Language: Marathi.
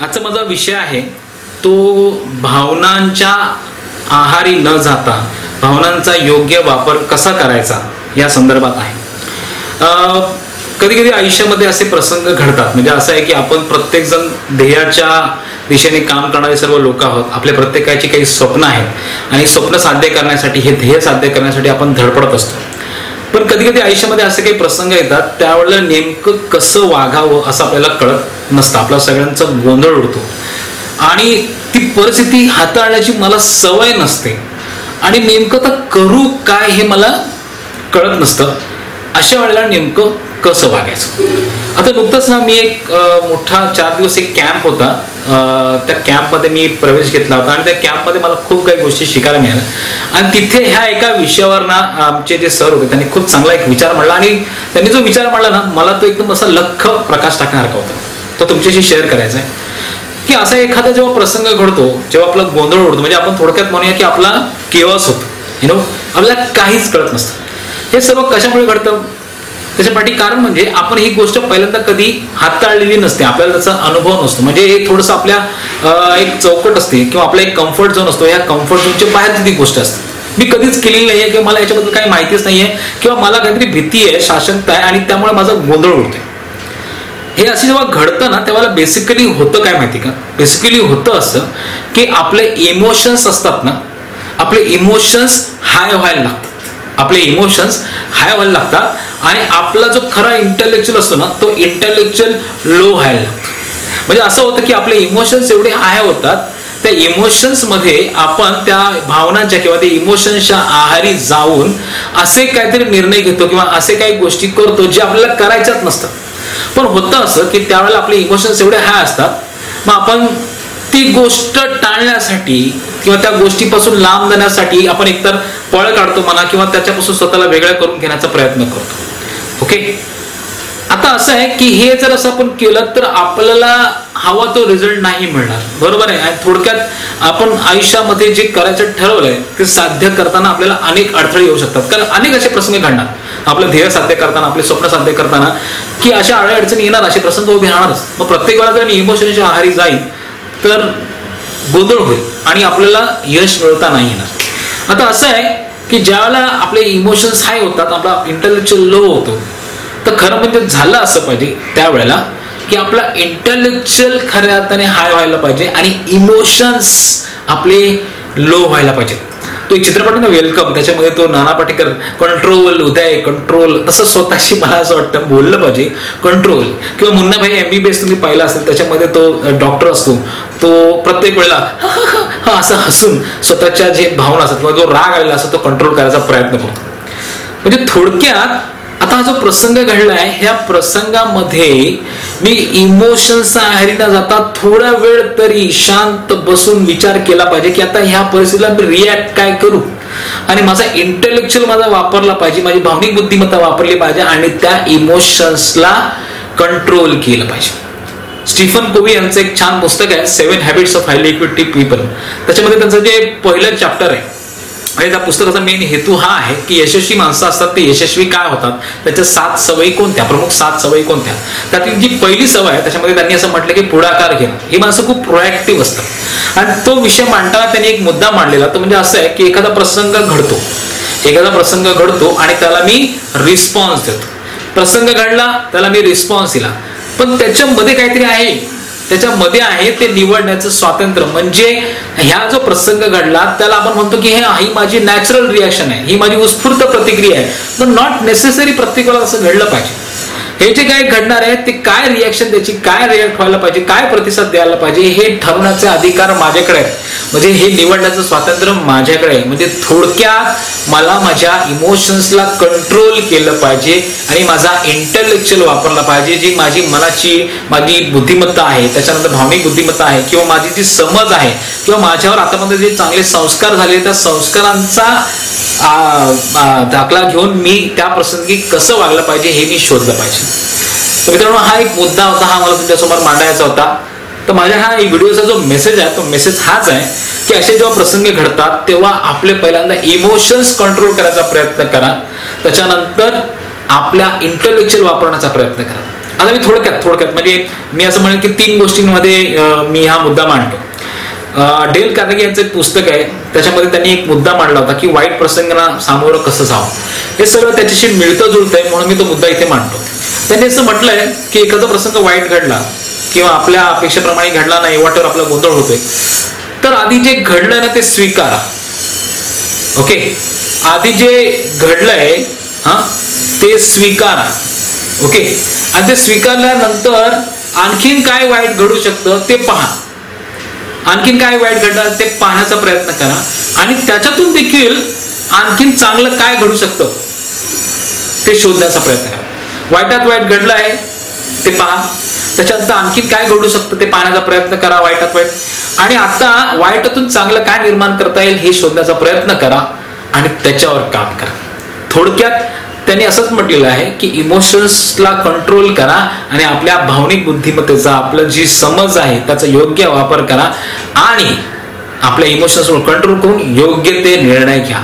आजचा माझा विषय आहे तो भावनांच्या आहारी न जाता भावनांचा योग्य वापर कसा करायचा या संदर्भात आहे. कधी कधी आयुष्यामध्ये असे प्रसंग घडतात म्हणजे असं आहे की आपण प्रत्येकजण ध्येयाच्या दिशेने काम करणारे सर्व लोक आहोत आपल्या प्रत्येकाची काही स्वप्न आहेत आणि स्वप्न साध्य करण्यासाठी हे ध्येय साध्य करण्यासाठी आपण धडपडत असतो. पण कधी कधी आयुष्यामध्ये असे काही प्रसंग येतात त्यावेळेला नेमकं कसं वागावं असं आपल्याला कळत नसतं. आपला सगळ्यांचा गोंधळ उडतो. आणि ती परिस्थिती हाताळण्याची मला सवय नसते. आणि नेमकं तर करू काय हे मला कळत नसतं. अशा वेळेला नेमकं कसं वागायचं? आता नुकतंच ना मी एक मोठा चार दिवस एक कॅम्प होता. त्या कॅम्पमध्ये मी प्रवेश घेतला होता आणि त्या कॅम्पमध्ये मला खूप काही गोष्टी शिकायला मिळाल्या. आणि तिथे ह्या एका विषयावर ना आमचे जे सर होते त्यांनी खूप चांगला एक विचार मांडला आणि त्यांनी जो विचार मांडला ना मला तो एकदम असा लख प्रकाश टाकण्यासारखा होता? तो तुमच्याशी शेअर करायचा आहे. की असा एखादा जेव्हा प्रसंग घडतो जेव्हा आपला गोंधळ उडतो म्हणजे आपण थोडक्यात म्हणूया की आपला केवस होतो. यु नो आपल्याला काहीच कळत नसतं. हे सर्व कशामुळे घडतं? त्याच्यापाठी कारण म्हणजे आपण ही गोष्ट पहिल्यांदा कधी हाताळलेली नसते. आपल्याला त्याचा अनुभव नसतो. म्हणजे हे थोडंसं आपल्या एक चौकट असते किंवा आपला एक कम्फर्ट झोन असतो. या कम्फर्ट झोनच्या बाहेर ती गोष्ट असते. मी कधीच केलेली नाहीये किंवा मला याच्याबद्दल काही माहितीच नाहीये किंवा मला काहीतरी भीती आहे शासकता आहे आणि त्यामुळे माझा गोंधळ उडतोय हे असं जेव्हा घडतं ना तेव्हा बेसिकली होतं काय माहिती का? बेसिकली होतं असं की आपले इमोशन्स असतात ना आपले इमोशन्स हाय व्हायला लागतात. आपले इमोशन्स हाय व्हायला लागतात. आणि आपला जो खरा इंटेलेक्च्युअल असतो ना तो इंटेलेक्च्युअल लो व्हायला लागतो म्हणजे असं होतं की आपले इमोशन्स एवढे हाय होतात त्या इमोशन्समध्ये आपण त्या भावनांच्या किंवा त्या इमोशन्सच्या आहारी जाऊन असे काहीतरी निर्णय घेतो किंवा असे काही गोष्टी करतो जे आपल्याला करायच्याच नसतात. पण होतं असं की त्यावेळेला आपले इमोशन्स एवढे हाय असतात मग आपण ती गोष्ट टाळण्यासाठी किंवा त्या गोष्टीपासून लांब जाण्यासाठी आपण एकतर पळ काढतो म्हणा किंवा त्याच्यापासून स्वतःला वेगळ्या करून घेण्याचा प्रयत्न करतो. ओके आता असं आहे की हे जर असं आपण केलं तर आपल्याला हवा तो रिझल्ट नाही मिळणार. बरोबर आहे? आणि थोडक्यात आपण आयुष्यामध्ये जे करायचं ठरवलंय ते साध्य करताना आपल्याला अनेक अडथळे येऊ शकतात. कारण अनेक असे प्रसंग घडणार. आपलं ध्येय साध्य करताना आपले स्वप्न साध्य करताना की अशा अडे अडचणी येणार असे प्रसंग उभे राहणारच. मग प्रत्येक वेळा जर मी इमोशनच्या आहारी जाईल तर गोंधळ होईल आणि आपल्याला यश मिळता नाही येणार. आता असं आहे की ज्यावेळेला आपले इमोशन्स हाय होतात आपला इंटेलेक्च्युअल लो होतो तर खरं म्हणजे झालं असं पाहिजे त्यावेळेला की आपला इंटेलेक्च्युअल खऱ्या अर्थाने हाय व्हायला पाहिजे आणि इमोशन्स आपले लो व्हायला पाहिजे. तो एक चित्रपट ना वेलकम त्याच्यामध्ये तो नाना पाटेकर कंट्रोल उदय कंट्रोल तसं स्वतःशी मला असं वाटतं बोललं पाहिजे. कंट्रोल किंवा मुन्ना भाई एमबीबीएस तुम्ही पाहिला असेल त्याच्यामध्ये तो डॉक्टर असतो. तो प्रत्येक वेळेला हा असं हसून स्वतःच्या जे भावना असतात किंवा जो राग आलेला असतो तो कंट्रोल करायचा प्रयत्न करतो. म्हणजे थोडक्यात आता हा जो प्रसंग घडलाय ह्या प्रसंगामध्ये मी इमोशन्सचा आहारी न जाता थोडा वेळ तरी शांत बसून विचार केला पाहिजे की आता ह्या परिस्थितीला मी रिॲक्ट काय करू? आणि माझा इंटेलेक्च्युअल माझा वापरला पाहिजे माझी भावनिक बुद्धिमत्ता वापरली पाहिजे आणि त्या इमोशन्सला कंट्रोल केलं पाहिजे. स्टीफन कोवी यांचं एक छान पुस्तक आहे seven habits of highly equity people त्याच्यामध्ये त्यांचं जे पहिलं चॅप्टर आहे म्हणजे त्या पुस्तकाचा मेन हेतू हा आहे की यशस्वी माणसं असतात ते यशस्वी काय होतात? त्याच्या सात सवयी कोणत्या? प्रमुख सात सवयी कोणत्या? त्यातील जी पहिली सवय आहे त्याच्यामध्ये त्यांनी असं म्हटलं की पुढाकार घेणं. ही माणसं खूप प्रोएक्टिव्ह असतात. आणि तो विषय मांडताना त्यांनी एक मुद्दा मांडलेला तो म्हणजे असं आहे की एखादा प्रसंग घडतो. एखादा प्रसंग घडतो आणि त्याला मी रिस्पॉन्स देतो. प्रसंग घडला त्याला मी रिस्पॉन्स दिला. पण त्याच्यामध्ये काहीतरी आहे. त्याच्यामध्ये आहे ते निवडण्याचं स्वातंत्र्य. म्हणजे ह्या जो प्रसंग घडला त्याला आपण म्हणतो की हे ही माझी नॅचरल रिॲक्शन आहे. ही माझी उत्स्फूर्त प्रतिक्रिया आहे. पण नॉट नेसेसरी प्रत्येकाला असं घडलं पाहिजे. हे जे काही घडणार आहे ते काय रिॲक्शन द्यायची काय रिॲक्ट व्हायला पाहिजे काय प्रतिसाद द्यायला पाहिजे हे ठरवण्याचे अधिकार माझ्याकडे आहे म्हणजे हे निवडण्याचं स्वातंत्र्य माझ्याकडे आहे. म्हणजे थोडक्यात मला माझ्या इमोशन्सला कंट्रोल केलं पाहिजे आणि माझा इंटेलेक्च्युअल वापरला पाहिजे जी माझी मनाची माझी बुद्धिमत्ता आहे त्याच्यानंतर भावनिक बुद्धिमत्ता आहे किंवा माझी जी समज आहे किंवा माझ्यावर आतामध्ये जे चांगले संस्कार झाले त्या संस्कारांचा दाखला घेऊन मी त्या प्रसंगी कसं वागलं पाहिजे हे मी शोधलं पाहिजे. तर मित्रांनो हा एक मुद्दा होता हा मला तुमच्यासमोर मांडायचा होता. तर माझ्या हा व्हिडिओचा जो मेसेज आहे तो मेसेज हाच आहे की असे जेव्हा प्रसंग घडतात तेव्हा आपले पहिल्यांदा इमोशन्स कंट्रोल करायचा प्रयत्न करा. त्याच्यानंतर आपल्या इंटलेक्च्युअल वापरण्याचा प्रयत्न करा. आता मी थोडक्यात थोडक्यात म्हणजे मी असं म्हणेन की तीन गोष्टींमध्ये मी हा मुद्दा मांडतो. डेल कार्नेगी यांचं एक पुस्तक आहे. त्याच्यामध्ये त्यांनी एक मुद्दा मांडला होता की वाईट प्रसंगांना सामोरं कसं जावं. हे सगळं त्याच्याशी मिळतं जुळतंय म्हणून मी तो मुद्दा इथे मांडतो. त्यांनी असं म्हटलंय की एखादा प्रसंग वाईट घडला किंवा आपल्या अपेक्षेप्रमाणे घडला नाही वाटेवर आपला गोंधळ होतोय. तर आधी जे घडलंय ना ते स्वीकारा. ओके? आधी जे घडलंय हा ते स्वीकारा. ओके? आणि ते स्वीकारल्यानंतर आणखीन काय वाईट घडू शकतं ते पहा. आणखीन काय वाईट घडलं ते पाहण्याचा प्रयत्न करा. आणि त्याच्यातून देखील आणखीन चांगलं काय घडू शकतं ते शोधण्याचा प्रयत्न करा. वाईटात वाईट घडलं आहे ते पहा. त्याच्यानंतर आणखीन काय घडू शकतं ते पाहण्याचा प्रयत्न करा वाईटात वाईट. आणि आता वाईटातून चांगलं काय निर्माण करता येईल हे शोधण्याचा प्रयत्न करा आणि त्याच्यावर काम करा. थोडक्यात त्यांनी असंच म्हटलेलं आहे की इमोशन्सला कंट्रोल करा आणि आपल्या भावनिक बुद्धिमत्तेचा आपलं जी समज आहे त्याचा योग्य वापर करा आणि आपल्या इमोशन्सवर कंट्रोल करून योग्य ते निर्णय घ्या.